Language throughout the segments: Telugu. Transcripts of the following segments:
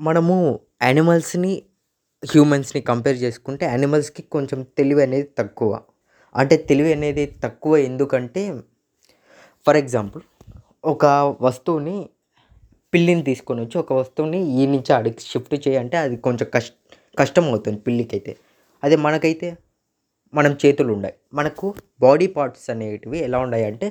మనము యానిమల్స్‌ని, హ్యూమన్స్‌ని కంపేర్ చేసుకుంటే యానిమల్స్‌కి కొంచెం తెలివి అనేది తక్కువ. అంటే తెలివి అనేది తక్కువ ఎందుకంటే ఫర్ ఎగ్జాంపుల్ ఒక వస్తువుని పిల్లిని తీసుకొని వచ్చి ఒక వస్తువుని ఈ నుంచి అడిగి షిఫ్ట్ చేయంటే అది కొంచెం కష్ కష్టం అవుతుంది పిల్లికైతే. అదే మనకైతే మనం చేతులు ఉన్నాయి. మనకు బాడీ పార్ట్స్ అనేటివి ఎలా ఉన్నాయంటే అంటే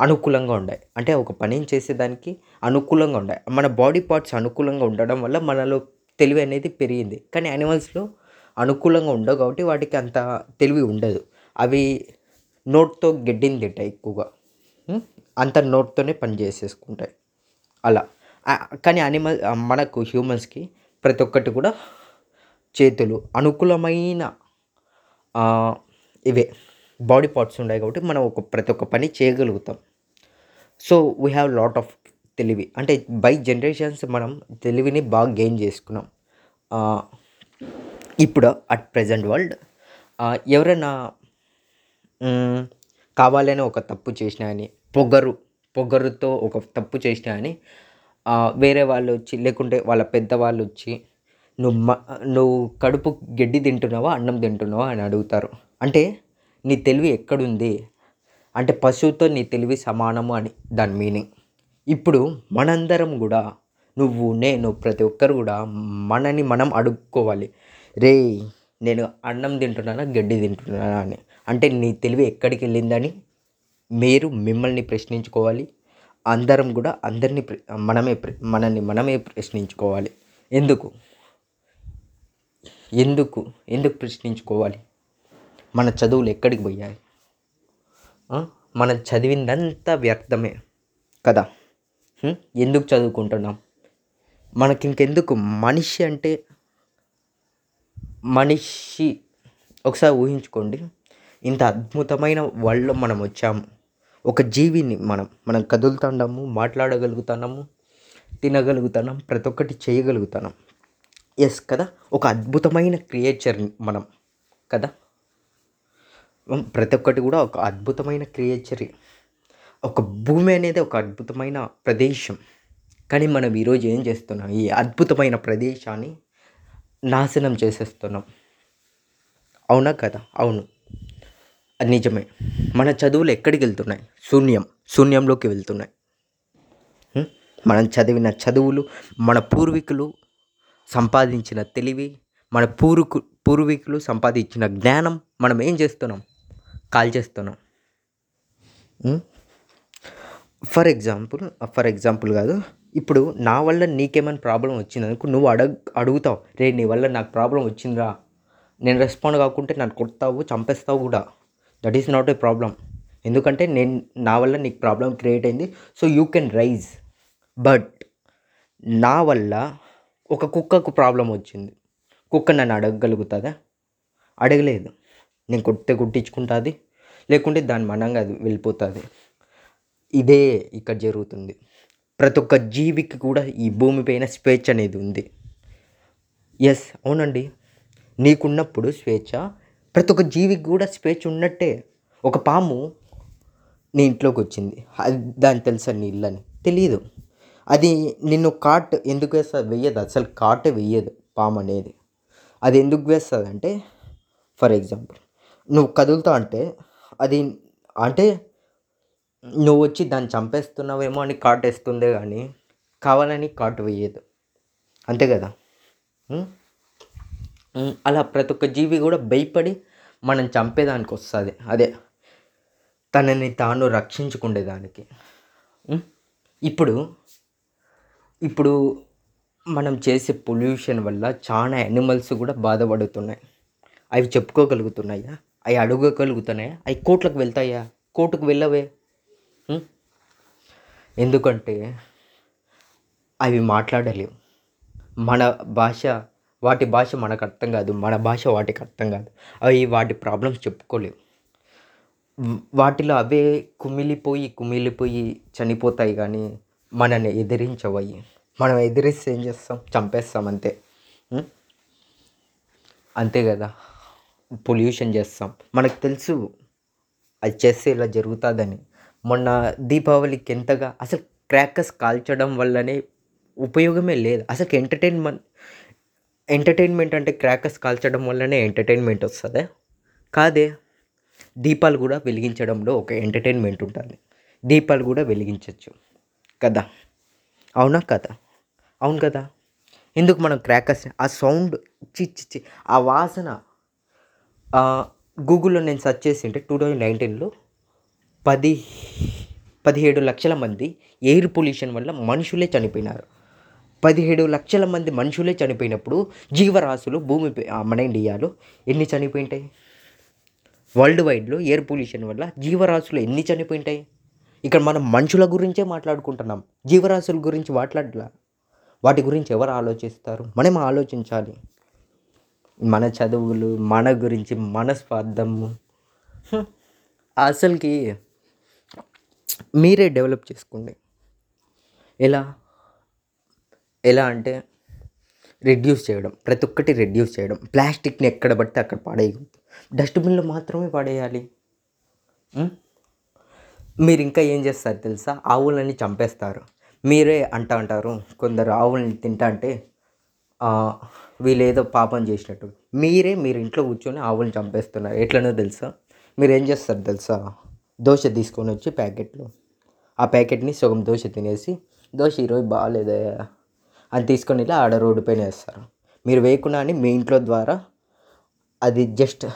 అనుకూలంగా ఉండాయి అంటే ఒక పనిని చేసేదానికి అనుకూలంగా ఉండాయి మన బాడీ పార్ట్స్ అనుకూలంగా ఉండడం వల్ల మనలో తెలివి అనేది పెరిగింది. కానీ యానిమల్స్‌లో అనుకూలంగా ఉండవు కాబట్టి వాటికి అంత తెలివి ఉండదు. అవి నోట్తో గడ్డిని తింటాయి ఎక్కువగా. అంత నోట్తోనే పని చేసేసుకుంటాయి. అలా. కానీ యానిమల్ మనకు హ్యూమన్స్‌కి ప్రతి ఒక్కటి కూడా చేతులు అనుకూలమైన ఇవే బాడీ పార్ట్స్ ఉన్నాయి కాబట్టి మనం ఒక ప్రతి ఒక్క పని చేయగలుగుతాం. So, we have lot of తెలివి. అంటే బై జనరేషన్స్ మనం తెలివిని బాగా గెయిన్ చేసుకున్నాం. ఇప్పుడు అట్ ప్రెజెంట్ వరల్డ్ ఎవరైనా కావాలని ఒక తప్పు చేసినా అని పొగరు పొగరుతో ఒక తప్పు చేసినా అని వేరే వాళ్ళు వచ్చి లేకుంటే వాళ్ళ పెద్దవాళ్ళొచ్చి నువ్వు మ నువ్వు కడుపు గడ్డి తింటున్నావా? అన్నం తింటున్నావా? అని అడుగుతారు. అంటే నీ తెలివి ఎక్కడుంది? అంటే పశువుతో నీ తెలివి సమానము అని దాని మీనింగ్. ఇప్పుడు మనందరం కూడా నువ్వు, నేను ప్రతి ఒక్కరు కూడా మనని మనం అడుక్కోవాలి. రేయ్! నేను అన్నం తింటున్నానా? గడ్డి తింటున్నానా అని. అంటే నీ తెలివి ఎక్కడికి వెళ్ళిందని మీరు మిమ్మల్ని ప్రశ్నించుకోవాలి. అందరం కూడా అందరిని ప్ర మనమే ప్ర మనల్ని మనమే ప్రశ్నించుకోవాలి. ఎందుకు? ఎందుకు? ఎందుకు ప్రశ్నించుకోవాలి? మన చదువులు ఎక్కడికి పోయాయి? మనం చదివిందంతా వ్యర్థమే కదా! ఎందుకు చదువుకుంటున్నాం? మనకి ఇంకెందుకు మనిషి అంటే మనిషి ఒకసారి ఊహించుకోండి. ఇంత అద్భుతమైన వరల్డ్‌లో మనం వచ్చాము. ఒక జీవిని మనం. మనం కదులుతున్నాము మాట్లాడగలుగుతున్నాము, తినగలుగుతున్నాం, ప్రతి ఒక్కటి చేయగలుగుతున్నాం. ఎస్ కదా! ఒక అద్భుతమైన క్రియేచర్ మనం కదా! ప్రతి ఒక్కటి కూడా ఒక అద్భుతమైన క్రియేచరీ ఒక భూమి అనేది ఒక అద్భుతమైన ప్రదేశం. కానీ మనం ఈరోజు ఏం చేస్తున్నాం? ఈ అద్భుతమైన ప్రదేశాన్ని నాశనం చేసేస్తున్నాం. అవునా? కదా! అవును. అది నిజమే. మన చదువులు ఎక్కడికి వెళ్తున్నాయి శూన్యం. శూన్యంలోకి వెళ్తున్నాయి. మనం చదివిన చదువులు, మన పూర్వీకులు సంపాదించిన తెలివి, మన పూర్వీకు పూర్వీకులు సంపాదించిన జ్ఞానం మనం ఏం చేస్తున్నాం? కాల్చేస్తున్నాం. చేస్తాను ఫర్ ఎగ్జాంపుల్ ఫర్ ఎగ్జాంపుల్ కాదు. ఇప్పుడు నా వల్ల నీకేమైనా ప్రాబ్లమ్ వచ్చిందనుకో నువ్వు అడగ్ అడుగుతావు. రే నీ వల్ల నాకు ప్రాబ్లం వచ్చిందిరా. నేను రెస్పాండ్ కాకుంటే నన్ను కొడతావు, చంపేస్తావు కూడా. That is not a problem ఎందుకంటే నేను నా వల్ల నీకు ప్రాబ్లం క్రియేట్ అయింది. So, you can rise. But నా వల్ల ఒక కుక్కకు ప్రాబ్లమ్ వచ్చింది. కుక్క నన్ను అడగగలుగుతుందా అడగలేదు. నేను కొట్టే కొట్టించుకుంటుంది లేకుంటే దాని మనంగా అది వెళ్ళిపోతుంది ఇదే ఇక్కడ జరుగుతుంది. ప్రతి ఒక్క జీవికి కూడా ఈ భూమి పైన స్వేచ్ఛ అనేది ఉంది. ఎస్ అవునండి. నీకున్నప్పుడు స్వేచ్ఛ ప్రతి ఒక్క జీవికి కూడా స్వేచ్ఛ ఉన్నట్టే. ఒక పాము నీ ఇంట్లోకి వచ్చింది అది దానికి తెలుసా నీ ఇల్లని? తెలియదు అది నిన్ను కాట్ ఎందుకు వేస్తుంది వెయ్యదు. అసలు కాటే వెయ్యదు అనేది అది ఎందుకు వేస్తుంది అంటే ఫర్ ఎగ్జాంపుల్ నువ్వు కదులుతా అంటే అది అంటే నువ్వు వచ్చి దాన్ని చంపేస్తున్నావేమో అని కాటేస్తుందే కానీ కావాలని కాటు వేయదు అంతే కదా! అలా ప్రతి ఒక్క జీవి కూడా భయపడి మనం చంపేదానికి వస్తుంది అదే తనని తాను రక్షించుకునేదానికి. ఇప్పుడు ఇప్పుడు మనం చేసే పొల్యూషన్ వల్ల చాలా యానిమల్స్ కూడా బాధపడుతున్నాయి. అవి చెప్పుకోగలుగుతున్నాయా? అవి అడగగలుగుతున్నాయా? అవి కోర్ట్‌లోకి వెళ్తాయా? కోర్టుకు వెళ్ళవే. ఎందుకంటే అవి మాట్లాడలేవు. మన భాష వాటి భాష మనకు అర్థం కాదు. మన భాష వాటికి అర్థం కాదు. అవి వాటి ప్రాబ్లమ్స్ చెప్పుకోలేవు. వాటిలో అవే కుమిలిపోయి, కుమిలిపోయి చనిపోతాయి కానీ మనల్ని ఎదిరించవయ్యి మనం ఎదిరిస్తే ఏం చేస్తాం? చంపేస్తాం అంతే. అంతే కదా! పొల్యూషన్ చేస్తాం. మనకు తెలుసు అది చేస్తే ఇలా జరుగుతుందని. మొన్న దీపావళికి ఎంతగా అసలు క్రాకర్స్ కాల్చడం వల్లనే ఉపయోగమే లేదు. అసలు ఎంటర్టైన్మెంట్ ఎంటర్టైన్మెంట్ అంటే క్రాకర్స్ కాల్చడం వల్లనే ఎంటర్టైన్మెంట్ వస్తుందా? కాదే. దీపాలు కూడా వెలిగించడంలో ఒక ఎంటర్టైన్మెంట్ ఉంటుంది దీపాలు కూడా వెలిగించవచ్చు కదా? అవునా కదా? అవును కదా? ఎందుకు మనం క్రాకర్స్ ఆ సౌండ్ చి ఆ వాసన గూగుల్లో నేను సెర్చ్ చేసింటే టూ థౌజండ్ నైన్టీన్లో పది పదిహేడు లక్షల మంది ఎయిర్ పొల్యూషన్ వల్ల మనుషులే చనిపోయినారు. పదిహేడు లక్షల మంది మనుషులే చనిపోయినప్పుడు జీవరాశులు భూమి మన ఇండియాలో ఎన్ని చనిపోయింటాయి? వరల్డ్ వైడ్లో ఎయిర్ పొల్యూషన్ వల్ల జీవరాశులు ఎన్ని చనిపోయింటాయి? ఇక్కడ మనం మనుషుల గురించే మాట్లాడుకుంటున్నాం. జీవరాశుల గురించి మాట్లాడలా? వాటి గురించి ఎవరు ఆలోచిస్తారు? మనం ఆలోచించాలి. మన చదువులు మన గురించి మన స్వార్థము అసలుకి మీరే డెవలప్ చేసుకోండి. ఎలా? ఎలా అంటే రెడ్యూస్ చేయడం ప్రతి ఒక్కటి రెడ్యూస్ చేయడం. ప్లాస్టిక్ని ఎక్కడ పడితే అక్కడ పాడేయకూడదు. డస్ట్బిన్లో మాత్రమే పడేయాలి. మీరు ఇంకా ఏం చేస్తారు తెలుసా? ఆవులని చంపేస్తారు. మీరే అంటా అంటారు కొందరు ఆవులని తింటా అంటే వీళ్ళేదో వీళ్ళు ఏదో పాపం చేసినట్టు. మీరే మీరు ఇంట్లో కూర్చొని ఆవులు చంపేస్తున్నారు. ఎట్లనో తెలుసా? మీరు ఏం చేస్తారు తెలుసా? దోశ తీసుకొని వచ్చి ప్యాకెట్లు. ఆ ప్యాకెట్ని సగం దోశ తినేసి దోశ ఈరోజు బాగాలేదే అని తీసుకొని ఇలా ఆడ రోడ్డు పైన వేస్తారు. మీరు వేయకుండా అని మీ ఇంట్లో ద్వారా అది జస్ట్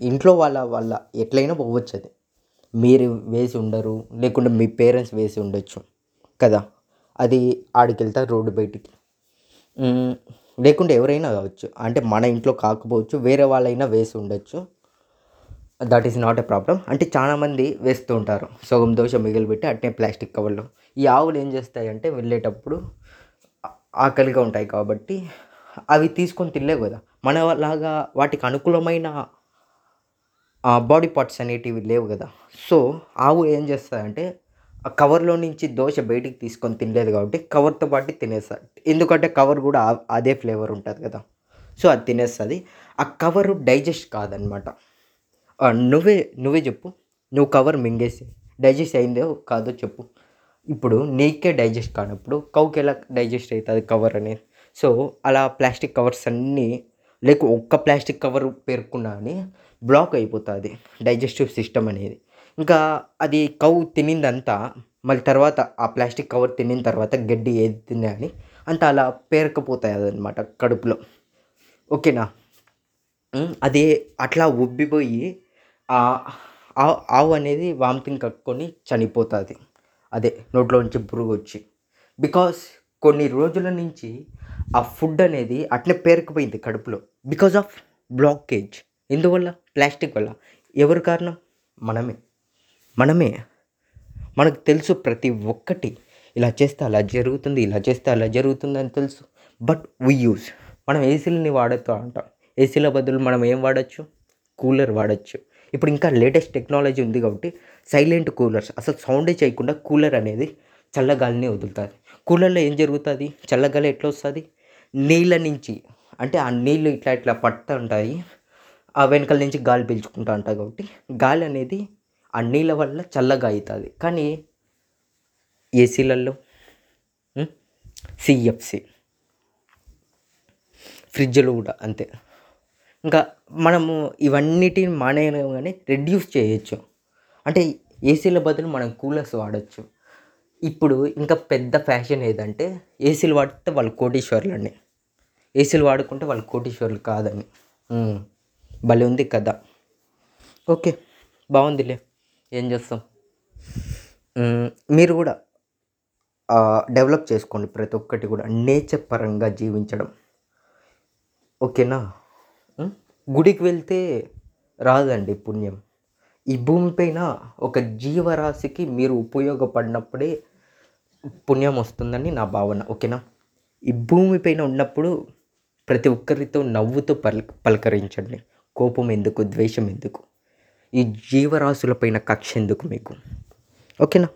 ఇంట్లో వాళ్ళ వల్ల ఎట్లయినా పోవచ్చు అది. మీరు వేసి ఉండరు లేకుంటే మీ పేరెంట్స్ వేసి ఉండొచ్చు కదా. అది ఆడికి వెళ్తారు రోడ్డు బయటికి. లేకుంటే ఎవరైనా కావచ్చు. అంటే మన ఇంట్లో కాకపోవచ్చు వేరే వాళ్ళైనా వేసి ఉండొచ్చు. That is not a problem అంటే చాలామంది వేస్తూ ఉంటారు. సగం దోశ మిగిలిపెట్టి అట్నే ప్లాస్టిక్ కవర్లో. ఈ ఆవులు ఏం చేస్తాయంటే వెళ్ళేటప్పుడు ఆకలిగా ఉంటాయి కాబట్టి అవి తీసుకొని తినలేవు కదా. మన లాగా వాటికి అనుకూలమైన బాడీ పార్ట్స్ అనేటివి లేవు కదా. సో ఆవు ఏం చేస్తుందంటే ఆ కవర్లో నుంచి దోశ బయటికి తీసుకొని తినలేదు కాబట్టి కవర్తో పాటు తినేస్తుంది ఎందుకంటే కవర్ కూడా అదే ఫ్లేవర్ ఉంటుంది కదా. సో అది తినేస్తుంది. ఆ కవర్ డైజెస్ట్ కాదనమాట. నువ్వే నువ్వే చెప్పు. నువ్వు కవర్ మింగేసి డైజెస్ట్ అయిందో కాదో చెప్పు. ఇప్పుడు నీకే డైజెస్ట్ కానప్పుడు కౌకి ఎలా డైజెస్ట్ అవుతుంది కవర్ అనేది? సో అలా ప్లాస్టిక్ కవర్స్ అన్నీ లేక ఒక్క ప్లాస్టిక్ కవర్ పేర్కొన్నా అని బ్లాక్ అయిపోతుంది డైజెస్టివ్ సిస్టమ్ అనేది. ఇంకా అది కౌ తినిందంతా మళ్ళీ తర్వాత ఆ ప్లాస్టిక్ కవర్ తినిన తర్వాత గడ్డి ఏది తిన్నా అని అంతా అలా పేరకపోతాయి అదనమాట కడుపులో. ఓకేనా? అదే అది అట్లా ఉబ్బిపోయి ఆ ఆవు అనేది వామిటింగ్ కట్టుకొని చనిపోతుంది. అదే నోట్లోంచి పురుగు వచ్చి. బికాస్ కొన్ని రోజుల నుంచి ఆ ఫుడ్ అనేది అట్లే పేరుకుపోయింది కడుపులో బికాస్ ఆఫ్ బ్లాకేజ్. ఎందువల్ల? ప్లాస్టిక్ వల్ల. ఎవరు కారణం? మనమే. మనమే మనకు తెలుసు ప్రతి ఒక్కటి. ఇలా చేస్తే అలా జరుగుతుంది ఇలా చేస్తే అలా జరుగుతుంది అని తెలుసు. బట్ వీ యూస్ మనం ఏసీలని వాడుతూ అంటాం. ఏసీల బదులు మనం ఏం వాడచ్చు? కూలర్ వాడచ్చు. ఇప్పుడు ఇంకా లేటెస్ట్ టెక్నాలజీ ఉంది కాబట్టి సైలెంట్ కూలర్స్. అసలు సౌండే చేయకుండా కూలర్ అనేది చల్లగాలిని వదులుతుంది. కూలర్లో ఏం జరుగుతుంది? చల్లగాలి ఎట్లా వస్తుంది? నీళ్ళ నుంచి అంటే ఆ నీళ్ళు ఇట్లా ఇట్లా పడుతూ ఉంటాయి. ఆ వెనకాల నుంచి గాలి పీల్చుకుంటూ ఉంటాయి కాబట్టి గాలి అనేది ఆ నీళ్ళ వల్ల చల్లగా అవుతుంది కానీ ఏసీలలో సిఎఫ్సి ఫ్రిడ్జ్లో కూడా అంతే. ఇంకా మనము ఇవన్నిటిని మానే కానీ రెడ్యూస్ చేయొచ్చు. అంటే ఏసీల బదులు మనం కూలర్స్ వాడచ్చు. ఇప్పుడు ఇంకా పెద్ద ఫ్యాషన్ ఏదంటే ఏసీలు వాడితే వాళ్ళు కోటీశ్వర్లని. ఏసీలు వాడుకుంటే వాళ్ళు కోటీశ్వర్లు కాదని. భలే ఉంది కదా. ఓకే. బాగుందిలే. ఏం చేస్తాం? మీరు కూడా డెవలప్ చేసుకోండి ప్రతి ఒక్కటి కూడా నేచర్ పరంగా జీవించడం. ఓకేనా? గుడికి వెళ్తే రాదండి పుణ్యం. ఈ భూమిపైన ఒక జీవరాశికి మీరు ఉపయోగపడినప్పుడే పుణ్యం వస్తుందని నా భావన ఓకేనా? ఈ భూమిపైన ఉన్నప్పుడు ప్రతి ఒక్కరితో నవ్వుతూ పల్ పలకరించండి. కోపం ఎందుకు ద్వేషం ఎందుకు? ఈ జీవరాశులపైన కక్ష ఎందుకు మీకు? ఓకేనా?